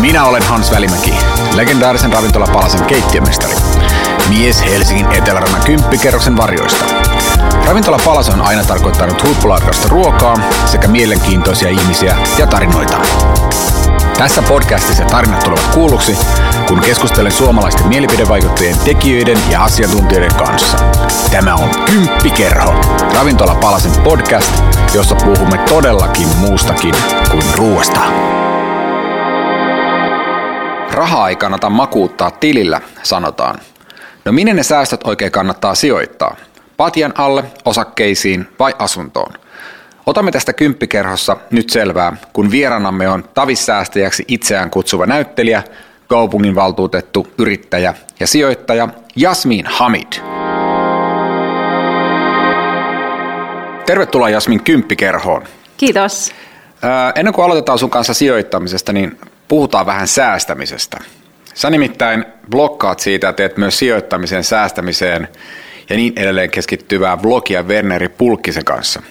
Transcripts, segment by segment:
Minä olen Hans Välimäki, legendaarisen ravintolapalasen keittiömestari. Mies Helsingin Etelärannan kymppikerroksen varjoista. Ravintola Palas on aina tarkoittanut huippulaadukasta ruokaa sekä mielenkiintoisia ihmisiä ja tarinoita. Tässä podcastissa tarinat tulevat kuulluksi, kun keskustelen suomalaisten mielipidevaikuttajien tekijöiden ja asiantuntijoiden kanssa. Tämä on Kymppikerho, Ravintola Palasen podcast, jossa puhumme todellakin muustakin kuin ruoasta. Rahaa ei kannata makuuttaa tilillä, sanotaan. No minne ne säästöt oikein kannattaa sijoittaa? Patjan alle, osakkeisiin vai asuntoon? Otamme tästä kymppikerhossa nyt selvää, kun vieranamme on tavissäästäjäksi itseään kutsuva näyttelijä, kaupungin valtuutettu, yrittäjä ja sijoittaja Jasmin Hamid. Tervetuloa Jasmin kymppikerhoon. Kiitos. Ennen kuin aloitetaan sun kanssa sijoittamisesta, niin puhutaan vähän säästämisestä. Sä nimittäin blokkaat siitä ja teet myös sijoittamiseen, säästämiseen ja niin edelleen keskittyvää vlogia Werneri Pulkkisen kanssa.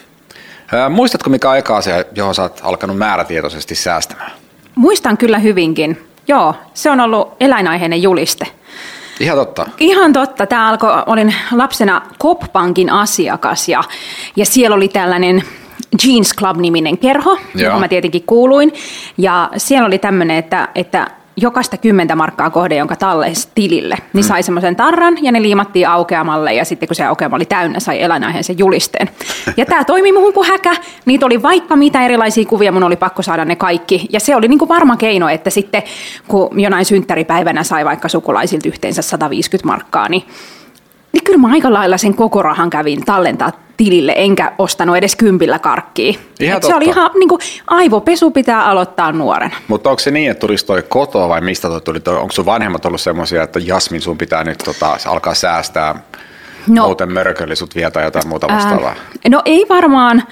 Ää, muistatko mikä on eka asia, johon sä oot alkanut määrätietoisesti säästämään? Muistan kyllä hyvinkin. Joo, se on ollut eläinaiheinen juliste. Ihan totta. Ihan totta. Tämä alkoi, olin lapsena Coppankin asiakas ja, ja siellä oli tällainen Jeans Club-niminen kerho, Joo. johon mä tietenkin kuuluin. Ja siellä oli tämmöinen, että, että jokaista kymmentä markkaa kohde, jonka talleisi tilille, niin sai semmoisen tarran ja ne liimattiin aukeamalle ja sitten kun se aukeama oli täynnä, sai eläinaiheen julisteen. Ja tämä toimi muuhun kuin häkä, niitä oli vaikka mitä erilaisia kuvia, mun oli pakko saada ne kaikki. Ja se oli niinku varma keino, että sitten kun jonain synttäripäivänä sai vaikka sukulaisilta yhteensä 150 markkaa, niin niin kyllä mä aika lailla sen koko rahan kävin tallentaa tilille, enkä ostanut edes kympillä karkkia. Ihan Et se oli totta. ihan, niin kuin, aivopesu pitää aloittaa nuorena. Mutta onko se niin, että tulisi toi kotoa vai mistä toi tuli? Toi- Onko sun vanhemmat ollut semmoisia, että Jasmin sun pitää nyt tota, alkaa säästää, no, muuten mörköli sut vietä jotain muuta vastaavaa? Ää, no ei varmaan,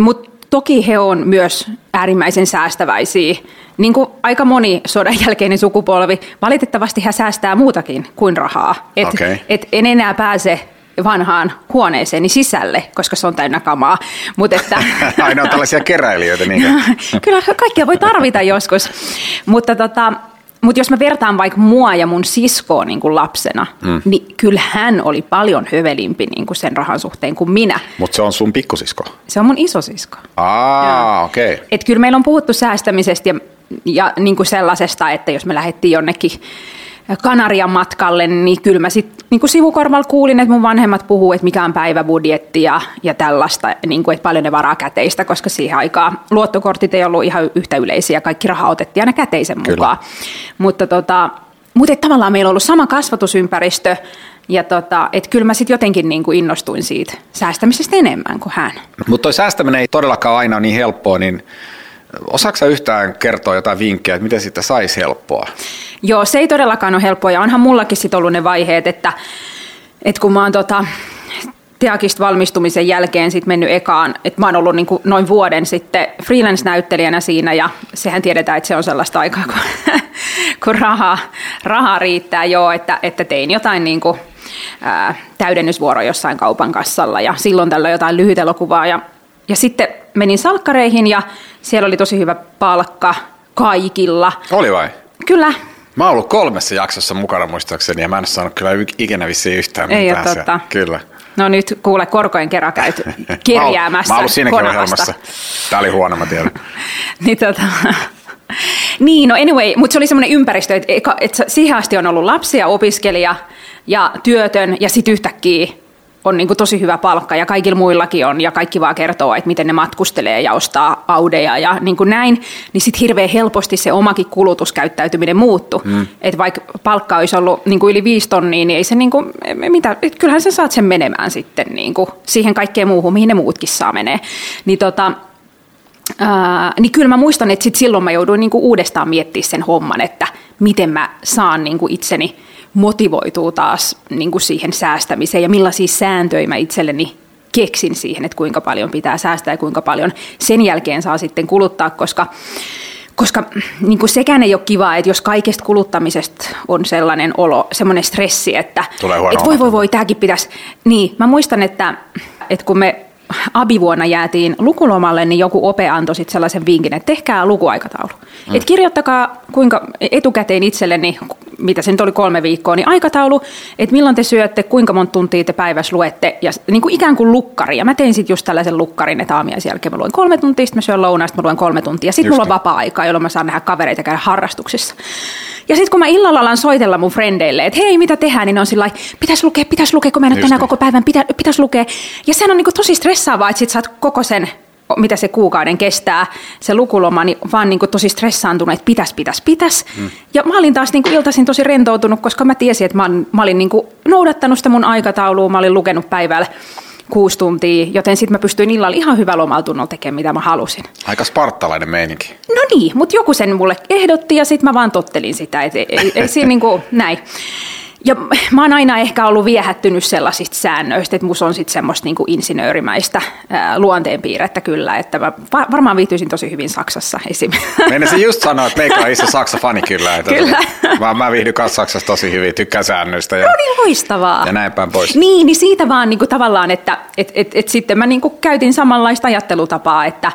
mutta toki he on myös äärimmäisen säästäväisiä. Niin kuin aika moni sodan jälkeinen sukupolvi, valitettavasti hän säästää muutakin kuin rahaa. Et, Okei. et en enää pääse vanhaan huoneeseeni sisälle, koska se on täynnä kamaa. Mut että, Aina on tällaisia keräilijöitä, niin Kyllä kaikkia voi tarvita joskus. Mutta tota, mutta jos mä vertaan vaikka mua ja mun siskoa niin kuin lapsena, mm. niin kyllä hän oli paljon hövelimpi niin kuin sen rahan suhteen kuin minä. Mutta se on sun pikkusisko. Se on mun isosisko. Aa, okei. Okay. Et kyllä meillä on puhuttu säästämisestä ja, ja niin kuin sellaisesta, että jos me lähdettiin jonnekin Kanarian matkalle, niin kyllä mä sitten niin kuin sivukorvalla kuulin, että mun vanhemmat puhuu, että mikä on päiväbudjetti ja, ja tällaista, niin kuin, että paljon ne varaa käteistä, koska siihen aikaan luottokortit ei ollut ihan yhtä yleisiä, kaikki raha otettiin aina käteisen Kyllä. mukaan. Mutta tota, mutta et tavallaan meillä on ollut sama kasvatusympäristö, ja tota, että kyllä mä sitten jotenkin niin kuin innostuin siitä säästämisestä enemmän kuin hän. Mutta toi säästäminen ei todellakaan aina ole niin helppoa, niin osaatko yhtään kertoa jotain vinkkejä, että miten sitä saisi helppoa? Joo, se ei todellakaan ole helppoa ja onhan mullakin sit ollut ne vaiheet, että, että kun mä oon tota, Teakista valmistumisen jälkeen sit mennyt ekaan, että mä oon ollut niin noin vuoden sitten freelance-näyttelijänä siinä ja sehän tiedetään, että se on sellaista aikaa, kun, kun rahaa, rahaa riittää joo, että, että tein jotain niin kuin, ää, täydennysvuoro jossain kaupan kassalla ja silloin tällä jotain lyhytelokuvaa ja, ja sitten menin salkkareihin ja siellä oli tosi hyvä palkka kaikilla. Oli vai? Kyllä, Mä oon ollut kolmessa jaksossa mukana muistaakseni ja mä en ole saanut kyllä ikinä vissiin yhtään Ei mitään totta. Kyllä. No nyt kuule korkojen kerran käyt kirjäämässä Mä oon ollut siinäkin ohjelmassa. Tää oli huono, mä tiedän. niin, tota, niin, no anyway, mutta se oli semmoinen ympäristö, että, että siihen asti on ollut lapsia, opiskelija ja työtön ja sitten yhtäkkiä on niin kuin tosi hyvä palkka ja kaikilla muillakin on ja kaikki vaan kertoo, että miten ne matkustelee ja ostaa audeja ja niin kuin näin, niin sitten hirveän helposti se omakin kulutuskäyttäytyminen muuttu. Mm. Että vaikka palkka olisi ollut niin kuin yli viisi tonnia, niin ei se niin kuin, mitä, et kyllähän sä saat sen menemään sitten niin kuin siihen kaikkeen muuhun, mihin ne muutkin saa menee. Niin tota, Ää, niin kyllä mä muistan, että sit silloin mä jouduin niinku uudestaan miettimään sen homman, että miten mä saan niinku itseni motivoituu taas niinku siihen säästämiseen? Ja millaisia sääntöjä mä itselleni keksin siihen, että kuinka paljon pitää säästää ja kuinka paljon sen jälkeen saa sitten kuluttaa, koska koska niin kuin sekään ei ole kiva, että jos kaikesta kuluttamisesta on sellainen olo, semmoinen stressi, että, Tulee että voi voi voi, tämäkin pitäisi. Niin, mä muistan, että, että kun me abivuonna jäätiin lukulomalle, niin joku ope antoi sitten sellaisen vinkin, että tehkää lukuaikataulu. Mm. Et kirjoittakaa kuinka etukäteen itselleni, mitä se nyt oli kolme viikkoa, niin aikataulu, että milloin te syötte, kuinka monta tuntia te päivässä luette, ja niin kuin ikään kuin lukkari. Ja mä tein sitten just tällaisen lukkarin, että aamiaisen jälkeen mä luen kolme tuntia, sitten mä syön lounaasta, mä luen kolme tuntia. Sitten mulla on niin. vapaa-aikaa, jolloin mä saan nähdä kavereita käydä harrastuksissa. Ja sitten kun mä illalla alan soitella mun frendeille, että hei, mitä tehdään, niin ne on sillä pitäisi lukea, pitäisi lukea, kun mä en ole tänään niin. koko päivän, pitä, pitäisi lukea. Ja sehän on niin tosi stressaavaa, että sit sä oot koko sen mitä se kuukauden kestää, se lukuloma, niin vaan niin kuin tosi stressaantunut, että pitäisi, pitäisi, pitäisi. Mm. Ja mä olin taas niin kuin iltaisin tosi rentoutunut, koska mä tiesin, että mä, mä olin niin kuin noudattanut sitä mun aikataulua, mä olin lukenut päivällä kuusi tuntia, joten sitten mä pystyin illalla ihan hyvä lomaltunnolla tekemään, mitä mä halusin. Aika spartalainen meininki. No niin, mutta joku sen mulle ehdotti ja sitten mä vaan tottelin sitä, että ei, ei, ei siinä niin kuin, näin. Ja mä oon aina ehkä ollut viehättynyt sellaisista säännöistä, että musta on sitten semmoista niin insinöörimäistä ää, luonteenpiirrettä kyllä, että mä varmaan viihtyisin tosi hyvin Saksassa esimerkiksi. Meinasin just sanoa, että meikä on itse Saksa-fani kyllä. Että kyllä. Mä, mä viihdyn kanssa Saksassa tosi hyvin, tykkään säännöistä. Ja, no niin, loistavaa. Ja näin päin pois. Niin, niin siitä vaan niin kuin tavallaan, että et, et, et sitten mä niin kuin käytin samanlaista ajattelutapaa, että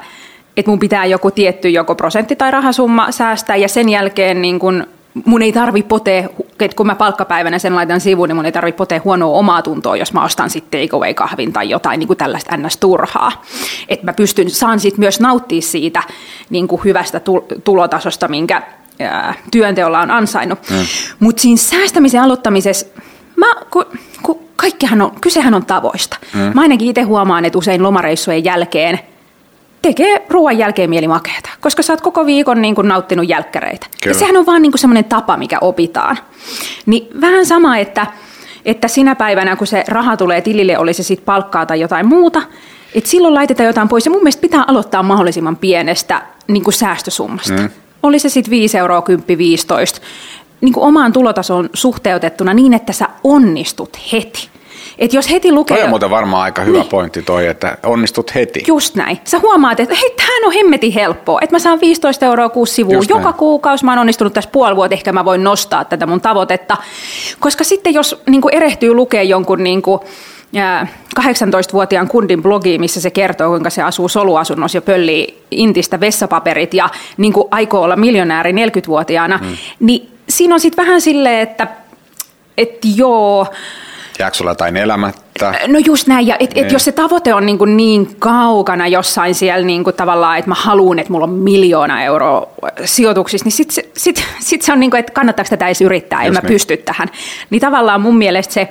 että mun pitää joku tietty joko prosentti tai rahasumma säästää ja sen jälkeen niin kun mun ei tarvi potea, että kun mä palkkapäivänä sen laitan sivuun, niin mun ei tarvi potea huonoa omaa tuntoa, jos mä ostan sitten takeaway kahvin tai jotain niin kuin tällaista ns. turhaa. Että mä pystyn, saan sitten myös nauttia siitä niin kuin hyvästä tulotasosta, minkä ää, työnteolla on ansainnut. Mm. Mutta siinä säästämisen aloittamisessa, mä, kun, kun kaikkihan on, kysehän on tavoista. Mm. Mä ainakin itse huomaan, että usein lomareissujen jälkeen – tekee ruoan jälkeen mieli makeata, koska sä oot koko viikon niin kuin nauttinut jälkkäreitä. Kyllä. Ja sehän on vaan niin kuin semmoinen tapa, mikä opitaan. Niin vähän sama, että, että sinä päivänä, kun se raha tulee tilille, oli se sitten palkkaa tai jotain muuta, että silloin laitetaan jotain pois. Ja mun mielestä pitää aloittaa mahdollisimman pienestä niin kuin säästösummasta. Mm. Oli se sitten 5 euroa, 10, 15, niin kuin omaan tulotasoon suhteutettuna niin, että sä onnistut heti. Et jos heti lukee... Toi on muuten varmaan aika hyvä niin. pointti toi, että onnistut heti. Just näin. Sä huomaat, että hei, tämähän on hemmetin helppoa. Että mä saan 15 euroa kuusi sivua Just joka näin. kuukausi. Mä oon onnistunut tässä puoli vuotta, ehkä mä voin nostaa tätä mun tavoitetta. Koska sitten jos niin kuin erehtyy lukea jonkun... Niin kuin, 18-vuotiaan kundin blogi, missä se kertoo, kuinka se asuu soluasunnossa ja pöllii intistä vessapaperit ja niin kuin aikoo olla miljonääri 40-vuotiaana, mm. niin siinä on sitten vähän silleen, että et joo, Jääkö sulla jotain elämättä? No just näin, ja et, et niin. jos se tavoite on niin, kuin niin kaukana jossain siellä niin kuin tavallaan, että mä haluan, että mulla on miljoona euroa sijoituksissa, niin sitten sit, sit se on niin kuin, että kannattaako tätä edes yrittää, en mä niin. pysty tähän. Niin tavallaan mun mielestä se,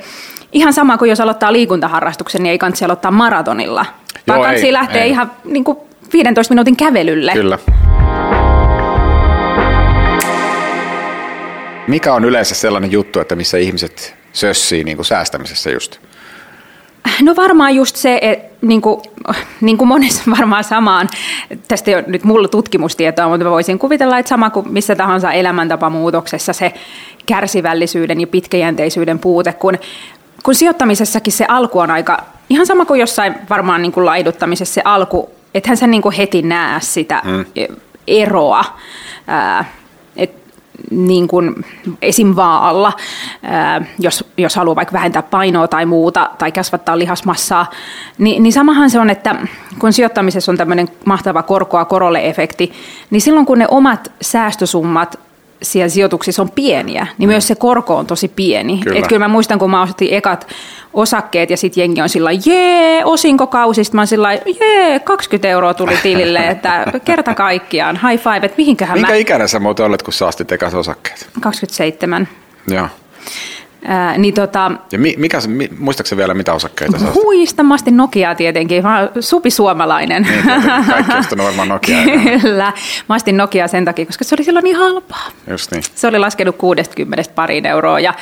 ihan sama kuin jos aloittaa liikuntaharrastuksen, niin ei kannata aloittaa maratonilla, vaan kannattaa lähteä ei. ihan niin kuin 15 minuutin kävelylle. Kyllä. Mikä on yleensä sellainen juttu, että missä ihmiset sössii niin kuin säästämisessä just? No varmaan just se, että niin kuin, niin kuin monessa varmaan samaan, tästä ei ole nyt mulla tutkimustietoa, mutta mä voisin kuvitella, että sama kuin missä tahansa elämäntapamuutoksessa se kärsivällisyyden ja pitkäjänteisyyden puute, kun, kun sijoittamisessakin se alku on aika, ihan sama kuin jossain varmaan niin kuin laiduttamisessa se alku, ethän sä niin kuin heti näe sitä hmm. eroa. Ää, niin kuin esim. vaalla, jos, jos haluaa vaikka vähentää painoa tai muuta tai kasvattaa lihasmassaa, niin, niin samahan se on, että kun sijoittamisessa on tämmöinen mahtava korkoa korolle efekti, niin silloin kun ne omat säästösummat siellä sijoituksissa on pieniä, niin mm. myös se korko on tosi pieni. Kyllä. Et kyllä mä muistan, kun mä ostin ekat osakkeet ja sitten jengi on sillä jee, osinkokausista. Mä oon sillä jee, 20 euroa tuli tilille, että kerta kaikkiaan, high five, että mihinköhän Minkä mä... ikäinen sä muuten olet, kun sä ostit ekat osakkeet? 27. Joo. Ää, niin tota, ja mi, mikä, mi, muistaaksä vielä mitä osakkeita sä Huistamasti Nokia tietenkin, mä oon supisuomalainen. Niin, kaikki on varmaan Nokia. Kyllä, mä ostin Nokia sen takia, koska se oli silloin niin halpaa. Just niin. Se oli laskenut 60 pariin euroa ja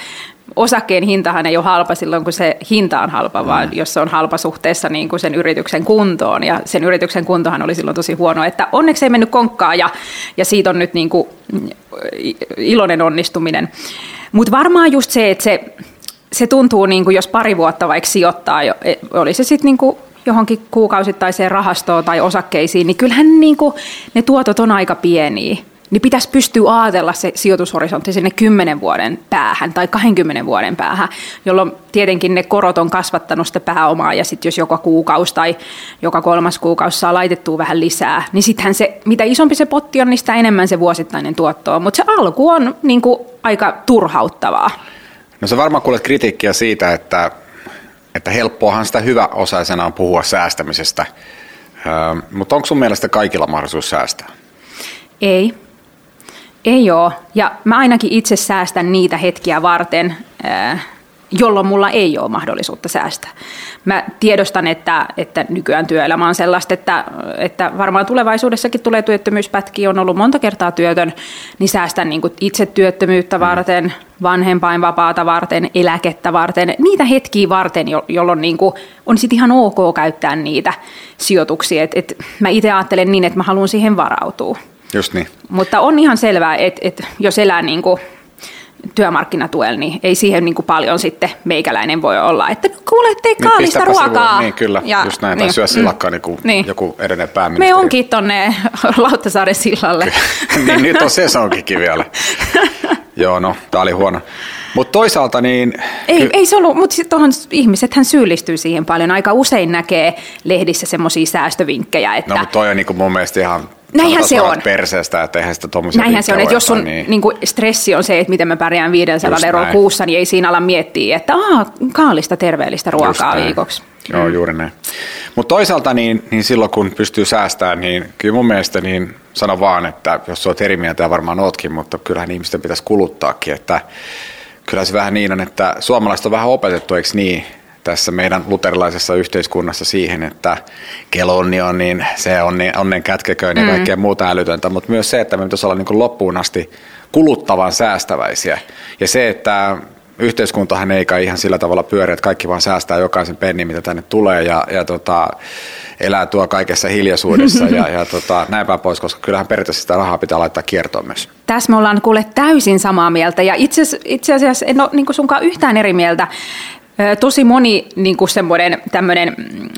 osakkeen hintahan ei ole halpa silloin, kun se hinta on halpa, mm. vaan jos se on halpa suhteessa niin kuin sen yrityksen kuntoon. Ja sen yrityksen kuntohan oli silloin tosi huono, että onneksi ei mennyt konkkaan ja, ja siitä on nyt niin kuin iloinen onnistuminen. Mutta varmaan just se, että se, se tuntuu, niin kuin jos pari vuotta vaikka sijoittaa, e, oli se sitten niin johonkin kuukausittaiseen rahastoon tai osakkeisiin, niin kyllähän niin kuin ne tuotot on aika pieniä niin pitäisi pystyä ajatella se sijoitushorisontti sinne 10 vuoden päähän tai 20 vuoden päähän, jolloin tietenkin ne korot on kasvattanut sitä pääomaa ja sitten jos joka kuukausi tai joka kolmas kuukausi saa laitettua vähän lisää, niin sittenhän se, mitä isompi se potti on, niin sitä enemmän se vuosittainen tuotto on. Mutta se alku on niin kuin, aika turhauttavaa. No sä varmaan kuulet kritiikkiä siitä, että, että helppoahan sitä hyvä osaisena on puhua säästämisestä, öö, mutta onko sun mielestä kaikilla mahdollisuus säästää? Ei. Ei ole. Ja mä ainakin itse säästän niitä hetkiä varten, jolloin mulla ei ole mahdollisuutta säästää. Mä tiedostan, että, että nykyään työelämä on sellaista, että, että varmaan tulevaisuudessakin tulee työttömyyspätkiä, on ollut monta kertaa työtön, niin säästän niin itse työttömyyttä varten, vanhempainvapaata varten, eläkettä varten, niitä hetkiä varten, jolloin niin kuin on sitten ihan ok käyttää niitä sijoituksia. Et, et mä itse ajattelen niin, että mä haluan siihen varautua. Just niin. Mutta on ihan selvää, että, että jos elää niin kuin työmarkkinatuella, niin ei siihen niin kuin paljon sitten meikäläinen voi olla, että no kuule, tee niin, kaalista ruokaa. Sivu, niin kyllä, ja, just näin, niin, tai syö silakkaa niin kuin niin. joku edellinen pääministeri. Me onkin tuonne Lauttasaaren sillalle. niin nyt on sesonkikin vielä. Joo, no, tää oli huono. Mutta toisaalta niin... Ei, ky- ei se ollut, mutta tuohon ihmisethän syyllistyy siihen paljon. Aika usein näkee lehdissä semmoisia säästövinkkejä, että... No, mutta toi on niin kuin mun mielestä ihan Näinhän se on. perseestä, että eihän sitä Näinhän se on, että jos sun niin... Niin kuin stressi on se, että miten mä pärjään 500 euroa kuussa, niin ei siinä ala miettiä, että aah, kaalista terveellistä ruokaa viikoksi. Joo, mm. juuri näin. Mutta toisaalta niin, niin silloin kun pystyy säästämään, niin kyllä mun mielestä niin sano vaan, että jos olet eri mieltä ja varmaan ootkin, mutta kyllähän ihmisten pitäisi kuluttaakin, että kyllä se vähän niin on, että suomalaiset on vähän opetettu, eikö niin, tässä meidän luterilaisessa yhteiskunnassa siihen, että kelonni on niin, se on niin onnen kätkeköön ja mm. kaikkea muuta älytöntä, mutta myös se, että me pitäisi olla niin kuin loppuun asti kuluttavan säästäväisiä. Ja se, että yhteiskuntahan ei kai ihan sillä tavalla pyöri, että kaikki vaan säästää jokaisen pennin, mitä tänne tulee ja, ja tota, elää tuo kaikessa hiljaisuudessa ja, ja tota, näin päin pois, koska kyllähän periaatteessa sitä rahaa pitää laittaa kiertoon myös. Tässä me ollaan kuule täysin samaa mieltä ja itse, itse asiassa en ole niin sunkaan yhtään eri mieltä tosi moni niin kuin semmoinen tämmöinen mm,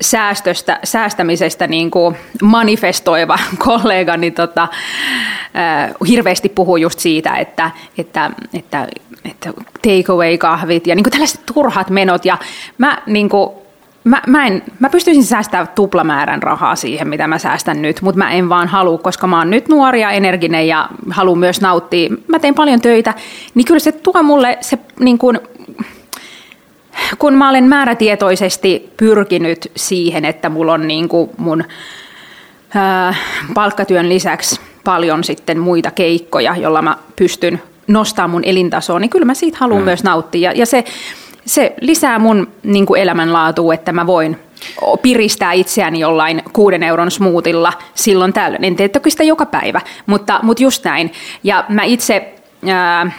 säästöstä, säästämisestä niin kuin manifestoiva kollegani niin tota, hirveästi puhuu just siitä, että, että, että, että takeaway-kahvit ja niin kuin tällaiset turhat menot. Ja mä, niin kuin, mä, mä, en, mä pystyisin säästämään tuplamäärän rahaa siihen, mitä mä säästän nyt, mutta mä en vaan halua, koska mä oon nyt nuori ja energinen ja haluan myös nauttia. Mä teen paljon töitä, niin kyllä se tuo mulle se niin kuin, kun mä olen määrätietoisesti pyrkinyt siihen, että mulla on niin kuin mun ää, palkkatyön lisäksi paljon sitten muita keikkoja, jolla mä pystyn nostamaan mun elintasoa, niin kyllä mä siitä haluan mm. myös nauttia. Ja, ja se, se lisää mun niin kuin elämänlaatua, että mä voin piristää itseäni jollain kuuden euron smootilla silloin tällöin. En tee toki sitä joka päivä, mutta, mutta just näin. Ja mä itse... Ää,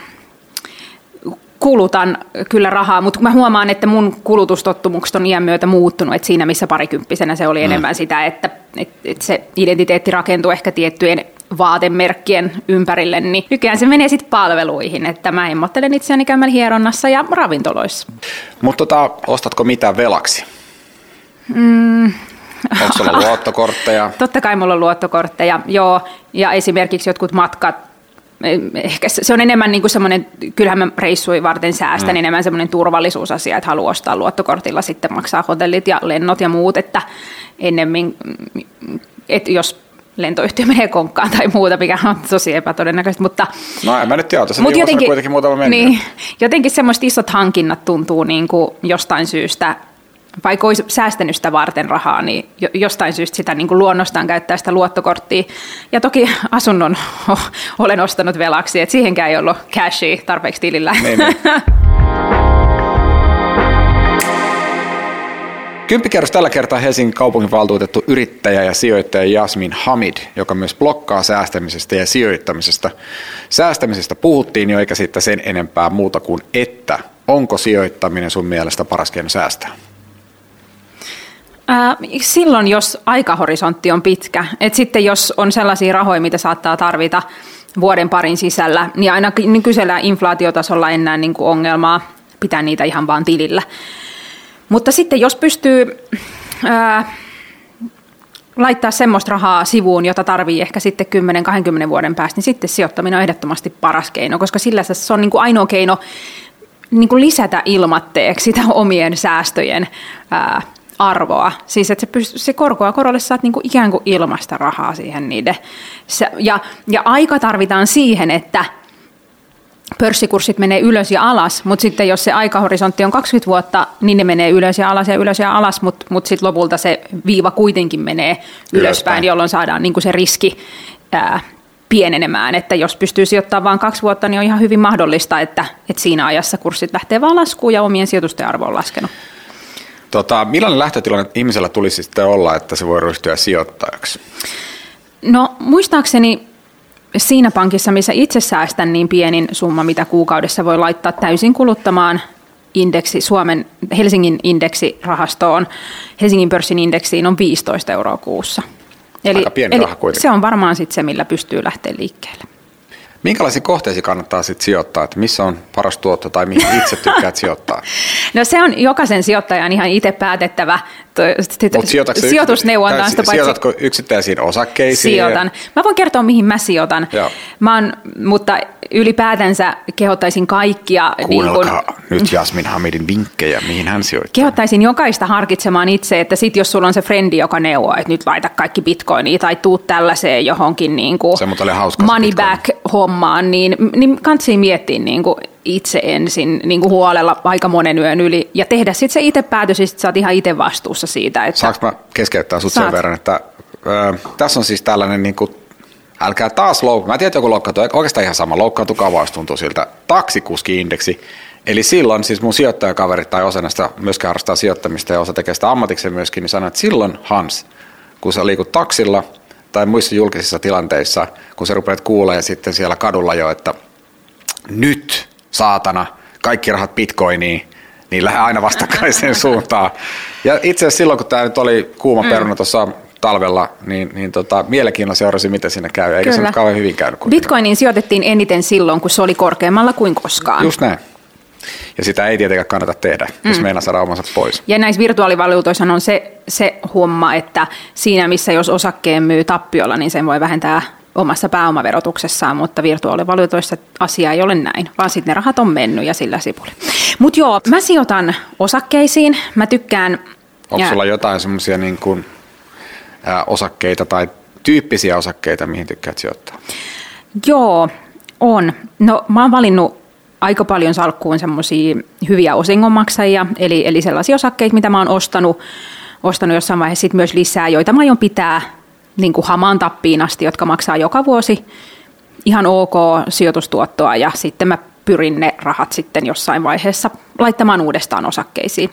kulutan kyllä rahaa, mutta mä huomaan, että mun kulutustottumukset on iän myötä muuttunut, että siinä missä parikymppisenä se oli mm. enemmän sitä, että, että, että se identiteetti rakentuu ehkä tiettyjen vaatemerkkien ympärille, niin nykyään se menee sitten palveluihin, että mä emmottelen itseäni käymällä hieronnassa ja ravintoloissa. Mutta tota, ostatko mitään velaksi? Mm, Onko sulla luottokortteja? Totta kai mulla on luottokortteja, joo. Ja esimerkiksi jotkut matkat ehkä se on enemmän niin kuin semmoinen, kyllähän mä reissui varten säästän, mm. enemmän semmoinen turvallisuusasia, että haluaa ostaa luottokortilla sitten maksaa hotellit ja lennot ja muut, että ennemmin, että jos lentoyhtiö menee konkkaan tai muuta, mikä on tosi epätodennäköistä. Mutta, no en mä nyt tiedä, tässä jotenkin, kuitenkin muutama mennyt. Niin, jotenkin semmoista isot hankinnat tuntuu niin kuin jostain syystä vaikka olisi säästänyt sitä varten rahaa, niin jostain syystä sitä niin kuin luonnostaan käyttää sitä luottokorttia. Ja toki asunnon olen ostanut velaksi, että siihenkään ei ollut cashia tarpeeksi tilillä. Niin, niin. Kymppikerros tällä kertaa Helsingin kaupunginvaltuutettu yrittäjä ja sijoittaja Jasmin Hamid, joka myös blokkaa säästämisestä ja sijoittamisesta. Säästämisestä puhuttiin jo eikä siitä sen enempää muuta kuin että. Onko sijoittaminen sun mielestä paras keino säästää? Silloin, jos aikahorisontti on pitkä, että sitten jos on sellaisia rahoja, mitä saattaa tarvita vuoden parin sisällä, niin aina nykyisellä inflaatiotasolla en näe niin kuin ongelmaa pitää niitä ihan vaan tilillä. Mutta sitten jos pystyy ää, laittaa semmoista rahaa sivuun, jota tarvii ehkä sitten 10-20 vuoden päästä, niin sitten sijoittaminen on ehdottomasti paras keino, koska sillä se on niin kuin ainoa keino niin kuin lisätä ilmatteeksi sitä omien säästöjen ää, arvoa. Siis että se, pystyy, se korkoa korolle saat niin kuin ikään kuin ilmasta rahaa siihen niiden. Se, ja, ja aika tarvitaan siihen, että pörssikurssit menee ylös ja alas, mutta sitten jos se aikahorisontti on 20 vuotta, niin ne menee ylös ja alas ja ylös ja alas, mutta mut sitten lopulta se viiva kuitenkin menee ylöspäin, ylöspäin jolloin saadaan niin kuin se riski ää, pienenemään, että jos pystyy sijoittamaan vain kaksi vuotta, niin on ihan hyvin mahdollista, että, että siinä ajassa kurssit lähtee vaan laskuun ja omien sijoitusten arvo on laskenut. Tota, millainen lähtötilanne ihmisellä tulisi sitten olla, että se voi ryhtyä sijoittajaksi? No muistaakseni siinä pankissa, missä itse säästän niin pienin summa, mitä kuukaudessa voi laittaa täysin kuluttamaan indeksi, Suomen Helsingin indeksirahastoon, Helsingin pörssin indeksiin on 15 euroa kuussa. Eli, Aika pieni eli raha kuitenkin. se on varmaan sit se, millä pystyy lähteä liikkeelle. Minkälaisiin kohteisiin kannattaa sitten sijoittaa, että missä on paras tuotto tai mihin itse tykkäät sijoittaa? No se on jokaisen sijoittajan ihan itse päätettävä sijoitusneuvontaan. Sijoitatko yksittäisiin osakkeisiin? Sijoitan. Mä voin kertoa, mihin mä sijoitan. Joo. Mä oon, mutta ylipäätänsä kehottaisin kaikkia... Kuunnelkaa niin kun, nyt Jasmin Hamidin vinkkejä, mihin hän sijoittaa. Kehottaisin jokaista harkitsemaan itse, että sit jos sulla on se frendi, joka neuvoo, että nyt laita kaikki bitcoiniin tai tuu tällaiseen johonkin niin kuin money back hommaan, niin, niin kansi miettiä niin kuin itse ensin niin kuin huolella aika monen yön yli ja tehdä sitten se itse päätös, että sä oot ihan itse vastuussa siitä. Että Saanko mä keskeyttää sut Saat. sen verran, että ö, tässä on siis tällainen niin kuin älkää taas loukkaa. Mä tiedän, että joku loukkaantuu, oikeastaan ihan sama, loukkaantukaa vaan tuntuu siltä. Taksikuski-indeksi. Eli silloin siis mun sijoittajakaveri tai osa näistä myöskään harrastaa sijoittamista ja osa tekee sitä ammatikseen myöskin, niin sanoi, että silloin Hans, kun sä liikut taksilla tai muissa julkisissa tilanteissa, kun sä rupeat kuulee sitten siellä kadulla jo, että nyt saatana, kaikki rahat bitcoiniin, niin lähde aina vastakkaiseen suuntaan. Ja itse asiassa silloin, kun tämä nyt oli kuuma mm. peruna tuossa talvella, niin, niin tota, mielenkiinnolla seurasi, miten siinä käy. Eikä Kyllä. se nyt kauhean hyvin käynyt. Bitcoiniin sijoitettiin eniten silloin, kun se oli korkeammalla kuin koskaan. Just näin. Ja sitä ei tietenkään kannata tehdä, mm. jos meinaa saada omansa pois. Ja näissä virtuaalivaluutoissa on se, se homma, että siinä missä jos osakkeen myy tappiolla, niin sen voi vähentää omassa pääomaverotuksessaan, mutta virtuaalivaluutoissa asia ei ole näin, vaan sitten ne rahat on mennyt ja sillä sipuli. Mutta joo, mä sijoitan osakkeisiin, mä tykkään... Onko ja... sulla jotain semmoisia niin kuin osakkeita tai tyyppisiä osakkeita, mihin tykkäät sijoittaa? Joo, on. No mä oon valinnut aika paljon salkkuun semmoisia hyviä osingonmaksajia, eli, eli sellaisia osakkeita, mitä mä oon ostanut, ostanut jossain vaiheessa sit myös lisää, joita mä aion pitää niin kuin hamaan tappiin asti, jotka maksaa joka vuosi ihan ok sijoitustuottoa ja sitten mä pyrin ne rahat sitten jossain vaiheessa laittamaan uudestaan osakkeisiin.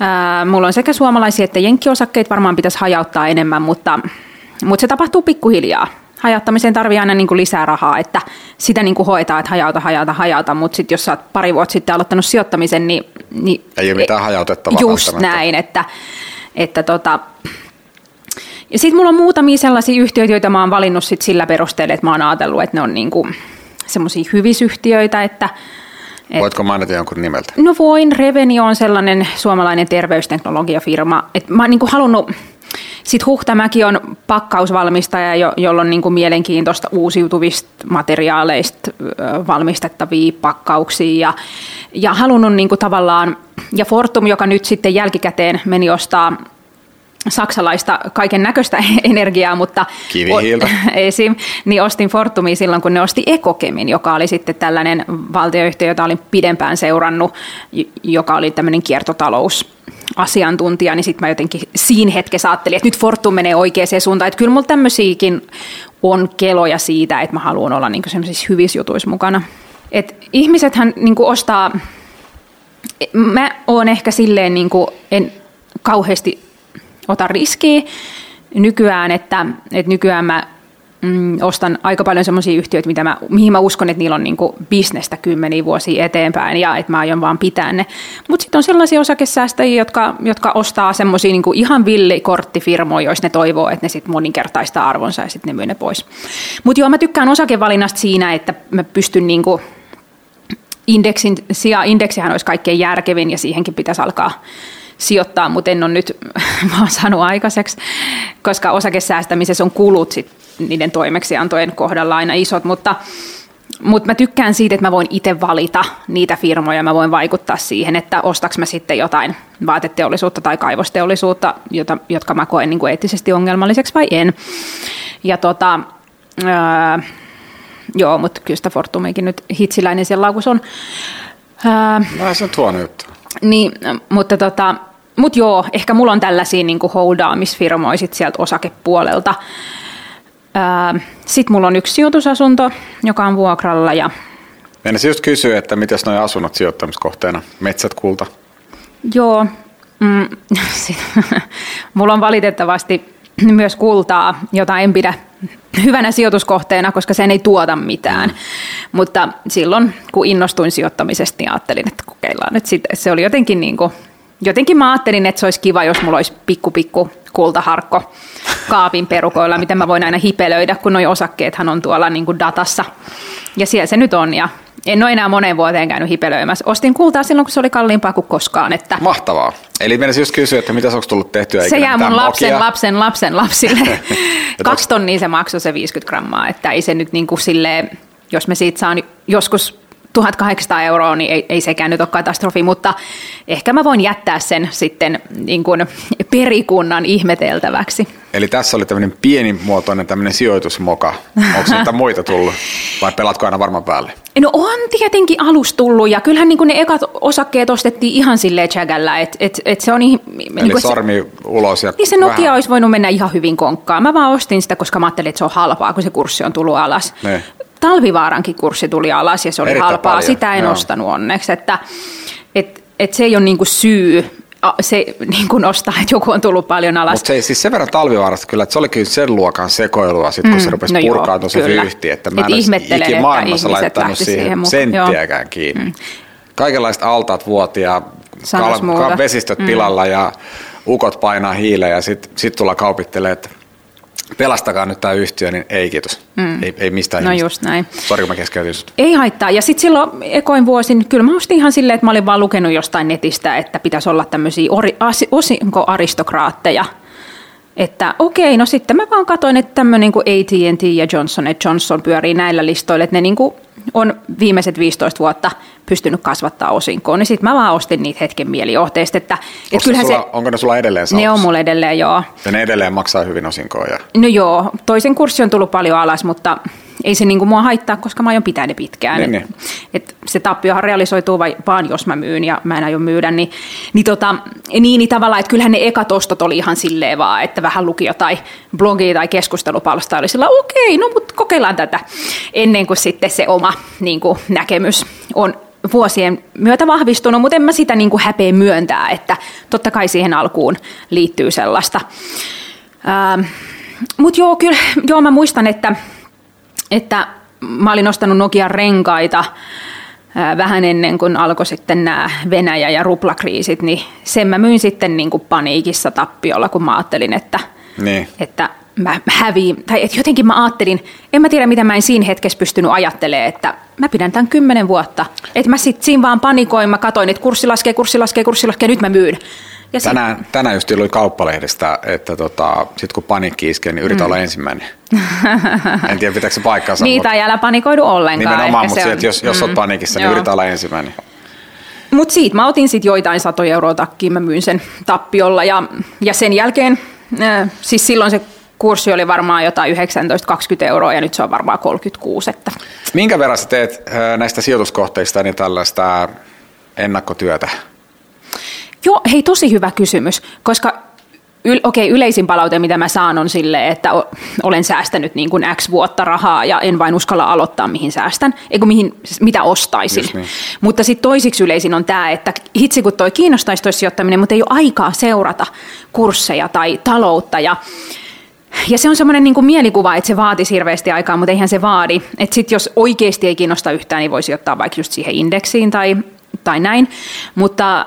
Ää, mulla on sekä suomalaisia että jenkkiosakkeita, varmaan pitäisi hajauttaa enemmän, mutta, mutta se tapahtuu pikkuhiljaa. Hajattamiseen tarvii aina niin kuin lisää rahaa, että sitä niin kuin hoitaa, että hajauta, hajauta, hajauta, mutta sitten jos sä oot pari vuotta sitten aloittanut sijoittamisen, niin... niin Ei ole mitään hajautettavaa. Just näin, että, että tota, ja sitten mulla on muutamia sellaisia yhtiöitä, joita mä oon valinnut sit sillä perusteella, että mä oon ajatellut, että ne on niinku semmoisia hyvisyhtiöitä, että et, Voitko mainita jonkun nimeltä? No voin. Reveni on sellainen suomalainen terveysteknologiafirma. Et mä oon niinku halunnut, sitten Huhtamäki on pakkausvalmistaja, jo, jolla on niinku mielenkiintoista uusiutuvista materiaaleista valmistettavia pakkauksia. Ja, ja halunnut niinku tavallaan, ja Fortum, joka nyt sitten jälkikäteen meni ostaa saksalaista kaiken näköistä energiaa, mutta Kivihiiltä. esim, niin ostin Fortumia silloin, kun ne osti Ekokemin, joka oli sitten tällainen valtioyhtiö, jota olin pidempään seurannut, joka oli tämmöinen kiertotalous asiantuntija, niin sitten mä jotenkin siinä hetkessä ajattelin, että nyt Fortum menee oikeaan suuntaan, että kyllä mulla tämmöisiäkin on keloja siitä, että mä haluan olla niin semmoisissa hyvissä jutuissa mukana. Et ihmisethän niin ostaa, mä oon ehkä silleen, niin en kauheasti ota riskiä nykyään, että, että nykyään mä mm, ostan aika paljon sellaisia yhtiöitä, mitä mä, mihin mä uskon, että niillä on niinku bisnestä kymmeniä vuosia eteenpäin ja että mä aion vaan pitää ne. Mutta sitten on sellaisia osakesäästäjiä, jotka, jotka ostaa semmoisia niinku ihan villikorttifirmoja, jos ne toivoo, että ne sitten moninkertaistaa arvonsa ja sitten ne myy ne pois. Mutta joo, mä tykkään osakevalinnasta siinä, että mä pystyn niinku indeksin, indeksihän olisi kaikkein järkevin ja siihenkin pitäisi alkaa sijoittaa, mutta en ole nyt vaan saanut aikaiseksi, koska osakesäästämisessä on kulut sit niiden toimeksiantojen kohdalla aina isot, mutta mutta mä tykkään siitä, että mä voin itse valita niitä firmoja, mä voin vaikuttaa siihen, että ostaks mä sitten jotain vaateteollisuutta tai kaivosteollisuutta, jota, jotka mä koen niin kuin eettisesti ongelmalliseksi vai en. Ja tota, öö, joo, mutta kyllä sitä Fortumikin nyt hitsiläinen siellä laukussa on. Öö, no se on tuon juttu. Niin, mutta tota, mut joo, ehkä mulla on tällaisia niin holdaamisfirmoja sit sieltä osakepuolelta. Sitten mulla on yksi sijoitusasunto, joka on vuokralla. Ja... Meinasin just kysyä, että miten nuo asunnot sijoittamiskohteena? Metsät, kulta? Joo, mm, mulla on valitettavasti myös kultaa, jota en pidä hyvänä sijoituskohteena, koska sen ei tuota mitään. Mm. Mutta silloin, kun innostuin sijoittamisesta, niin ajattelin, että kokeillaan. Että se oli jotenkin niin kuin, jotenkin mä ajattelin, että se olisi kiva, jos mulla olisi pikku pikku kultaharkko kaapin perukoilla, mitä mä voin aina hipelöidä, kun nuo osakkeethan on tuolla niin kuin datassa. Ja siellä se nyt on, ja en ole enää moneen vuoteen käynyt hipelöimässä. Ostin kultaa silloin, kun se oli kalliimpaa kuin koskaan. Että Mahtavaa. Eli meidän just kysyä, että mitä onko tullut tehtyä? Se jää mun lapsen, lapsen, lapsen lapsille. Kaksi tonnia se maksoi se 50 grammaa, että ei se nyt niin kuin silleen, jos me siitä saan joskus 1800 euroa, niin ei, ei sekään nyt ole katastrofi, mutta ehkä mä voin jättää sen sitten niin kuin perikunnan ihmeteltäväksi. Eli tässä oli tämmöinen pienimuotoinen tämmöinen sijoitusmoka. Onko niitä muita tullut vai pelatko aina varmaan päälle? No on tietenkin alus tullut ja kyllähän niin kuin ne ekat osakkeet ostettiin ihan silleen chagällä, että et, et se on... Niin, Eli niin sormi se, ulos ja Niin se Nokia vähän. olisi voinut mennä ihan hyvin konkkaan. Mä vaan ostin sitä, koska mä ajattelin, että se on halpaa, kun se kurssi on tullut alas. Ne. Talvivaarankin kurssi tuli alas ja se oli Erittäin halpaa. Paljon. Sitä en Joo. ostanut onneksi. Että, et, et se ei ole niinku syy se niin kuin nostaa, että joku on tullut paljon alas. Mutta se, siis sen verran talvivaarasta kyllä, että se oli kyllä sen luokan sekoilua, sit, kun mm, se rupesi no purkautumaan se vyyhti, että mä en Et ikinä maailmassa laittanut siihen, siihen senttiäkään joo. kiinni. Mm. Kaikenlaiset altaat vuoti ja kal- kal- vesistöt mm. pilalla ja ukot painaa hiileen ja sitten sit tullaan kaupittelemaan, että pelastakaa nyt tämä yhtiö, niin ei kiitos. Mm. Ei, ei mistään No ihmistä. just näin. Sori, mä keskeytin sut. Ei haittaa. Ja sitten silloin ekoin vuosin, kyllä mä ostin ihan silleen, että mä olin vaan lukenut jostain netistä, että pitäisi olla tämmöisiä osinkoaristokraatteja. Että okei, no sitten mä vaan katsoin, että tämmöinen kuin AT&T ja Johnson Johnson pyörii näillä listoilla, että ne niin kuin on viimeiset 15 vuotta pystynyt kasvattaa osinkoon, niin sitten mä vaan ostin niitä hetken mielijohteista. Että, kyllähän sulla, se, onko ne sulla edelleen sauksessa? Ne on mulla edelleen, joo. Ja ne edelleen maksaa hyvin osinkoa? Ja... No joo, toisen kurssi on tullut paljon alas, mutta ei se niinku mua haittaa, koska mä aion pitää ne pitkään. Niin, et, niin. Et se tappiohan realisoituu vai, vaan jos mä myyn ja mä en aio myydä. Niin, niin, tota, niin, niin tavallaan, että kyllähän ne ekat ostot oli ihan silleen vaan, että vähän luki jotain blogia tai keskustelupalsta oli sillä okei, okay, no mutta kokeillaan tätä ennen kuin sitten se oma niin kuin, näkemys on vuosien myötä vahvistunut, mutta en mä sitä niin kuin häpeä myöntää, että totta kai siihen alkuun liittyy sellaista. Ähm, mutta joo, kyllä, joo, mä muistan, että että mä olin ostanut Nokian renkaita vähän ennen kuin alkoi sitten nämä Venäjä- ja ruplakriisit, niin sen mä myin sitten niin kuin paniikissa tappiolla, kun mä ajattelin, että, niin. että mä häviin. Tai että jotenkin mä ajattelin, en mä tiedä mitä mä en siinä hetkessä pystynyt ajattelemaan, että mä pidän tämän kymmenen vuotta. Että mä sitten siinä vaan panikoin, mä katoin, että kurssi laskee, kurssi laskee, kurssi laskee, nyt mä myyn. Ja tänään, sit... tänään just oli kauppalehdestä, että tota, sit kun panikki iskee, niin yritä mm. olla ensimmäinen. en tiedä, pitääkö se paikkaansa. Niitä mutta... ei älä panikoidu ollenkaan. Nimenomaan, mutta se, että jos, jos mm. olet panikissa, niin yritä olla ensimmäinen. Mutta siitä mä otin sitten joitain satoja euroa takkiin, mä myin sen tappiolla ja, ja sen jälkeen, äh, siis silloin se kurssi oli varmaan jotain 19-20 euroa ja nyt se on varmaan 36. Että. Minkä verran sä teet äh, näistä sijoituskohteista niin tällaista ennakkotyötä? Joo, hei tosi hyvä kysymys, koska Yl, okei, yleisin palaute, mitä mä saan, on sille, että olen säästänyt niin kuin X vuotta rahaa ja en vain uskalla aloittaa, mihin säästän, eikö mihin, mitä ostaisin. Niin. Mutta sitten toisiksi yleisin on tämä, että hitsi kun toi kiinnostaisi toi sijoittaminen, mutta ei ole aikaa seurata kursseja tai taloutta ja ja se on semmoinen niin mielikuva, että se vaatisi hirveästi aikaa, mutta eihän se vaadi. Että sitten jos oikeasti ei kiinnosta yhtään, niin voisi ottaa vaikka just siihen indeksiin tai tai näin. Mutta,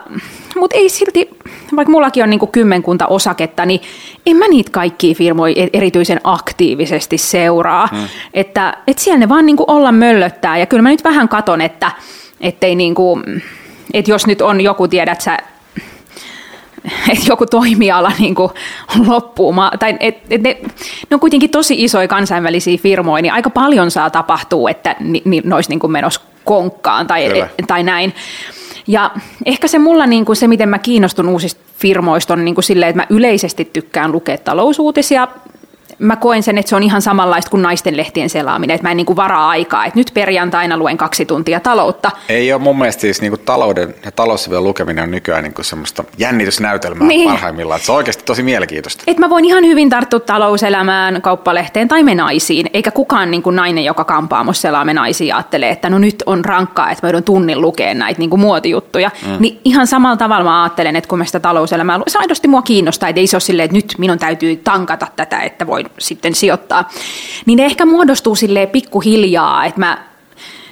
mutta ei silti, vaikka mullakin on niin kymmenkunta osaketta, niin en mä niitä kaikkia firmoja e- erityisen aktiivisesti seuraa. Hmm. Että, että siellä ne vaan niin olla möllöttää. Ja kyllä mä nyt vähän katon, että, ettei niin kuin, että jos nyt on joku, tiedät sä, että joku toimiala niin kuin loppuu, tai et, et ne, ne on kuitenkin tosi isoja kansainvälisiä firmoja, niin aika paljon saa tapahtuu, että ni, ni, ne olisi niin kuin menossa konkkaan tai, et, tai näin. Ja ehkä se mulla niin kuin se, miten mä kiinnostun uusista firmoista on niin kuin silleen, että mä yleisesti tykkään lukea talousuutisia mä koen sen, että se on ihan samanlaista kuin naisten lehtien selaaminen, että mä en niin kuin varaa aikaa, että nyt perjantaina luen kaksi tuntia taloutta. Ei ole mun mielestä siis niin kuin talouden ja taloussivujen lukeminen on nykyään niin kuin semmoista jännitysnäytelmää niin. parhaimmillaan, että se on oikeasti tosi mielenkiintoista. Et mä voin ihan hyvin tarttua talouselämään, kauppalehteen tai menaisiin, eikä kukaan niin kuin nainen, joka kampaamossa selaa menaisiin, ajattelee, että no nyt on rankkaa, että mä joudun tunnin lukea näitä niin kuin muotijuttuja. Mm. Niin ihan samalla tavalla mä ajattelen, että kun mä sitä talouselämää, se aidosti mua kiinnostaa, että ei se ole silleen, että nyt minun täytyy tankata tätä, että voi sitten sijoittaa, niin ne ehkä muodostuu silleen pikkuhiljaa, että mä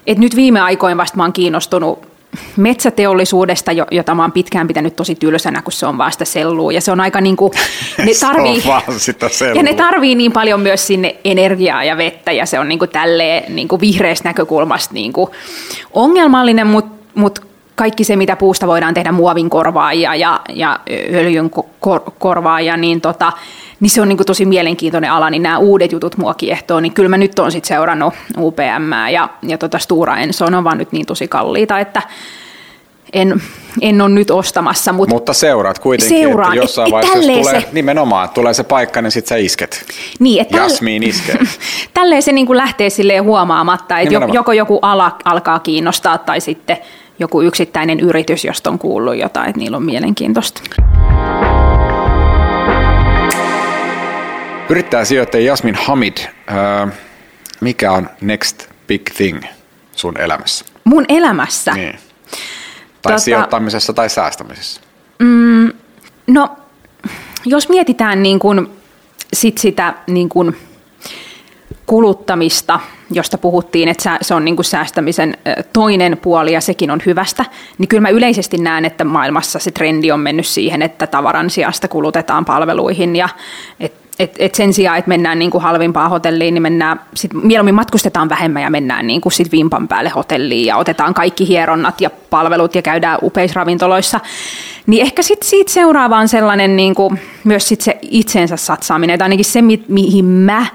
et nyt viime aikoina vasta mä oon kiinnostunut metsäteollisuudesta, jota mä oon pitkään pitänyt tosi tylsänä, kun se on vasta sellua. Ja se on aika niin kuin, ne tarvii, sitä ja ne tarvii niin paljon myös sinne energiaa ja vettä, ja se on niin kuin tälleen niin kuin vihreästä näkökulmasta niin kuin ongelmallinen, mutta mut kaikki se, mitä puusta voidaan tehdä muovin korvaajia ja, ja öljyn kor, korvaajia, niin tota, niin se on niin kuin tosi mielenkiintoinen ala, niin nämä uudet jutut mua kiehtoo, niin kyllä mä nyt on sitten seurannut UPM ja, ja tota Stura Enso on vaan nyt niin tosi kalliita, että en, en ole nyt ostamassa. Mutta, mutta seuraat kuitenkin, seuraan, että jossain et, vaiheessa, jos tulee se, nimenomaan, tulee se paikka, niin sitten sä isket. Niin, että Jasmiin iskee. tälleen se niin kuin lähtee silleen huomaamatta, että nimenomaan. joko joku ala alkaa kiinnostaa tai sitten joku yksittäinen yritys, josta on kuullut jotain, että niillä on mielenkiintoista. Yrittää sijoittaja Jasmin Hamid, mikä on next big thing sun elämässä? Mun elämässä? Niin. Tai tota, sijoittamisessa tai säästämisessä? Mm, no, jos mietitään niin kun sit sitä niin kun kuluttamista, josta puhuttiin, että se on niin kuin säästämisen toinen puoli ja sekin on hyvästä, niin kyllä mä yleisesti näen, että maailmassa se trendi on mennyt siihen, että tavaran sijasta kulutetaan palveluihin ja et et, et sen sijaan, että mennään niin kuin halvimpaan hotelliin, niin mennään, sit mieluummin matkustetaan vähemmän ja mennään niin kuin sit vimpan päälle hotelliin ja otetaan kaikki hieronnat ja palvelut ja käydään upeisravintoloissa. Niin ehkä sitten siitä seuraavaan sellainen niin kuin, myös sit se itsensä satsaaminen, tai ainakin se, mi- mihin mä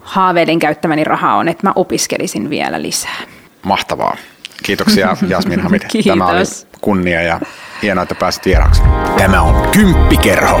haaveilen käyttämäni rahaa on, että mä opiskelisin vielä lisää. Mahtavaa. Kiitoksia Jasmin Hamid. Tämä oli kunnia ja hienoa, että pääsit vieraaksi. Tämä on Kymppikerho.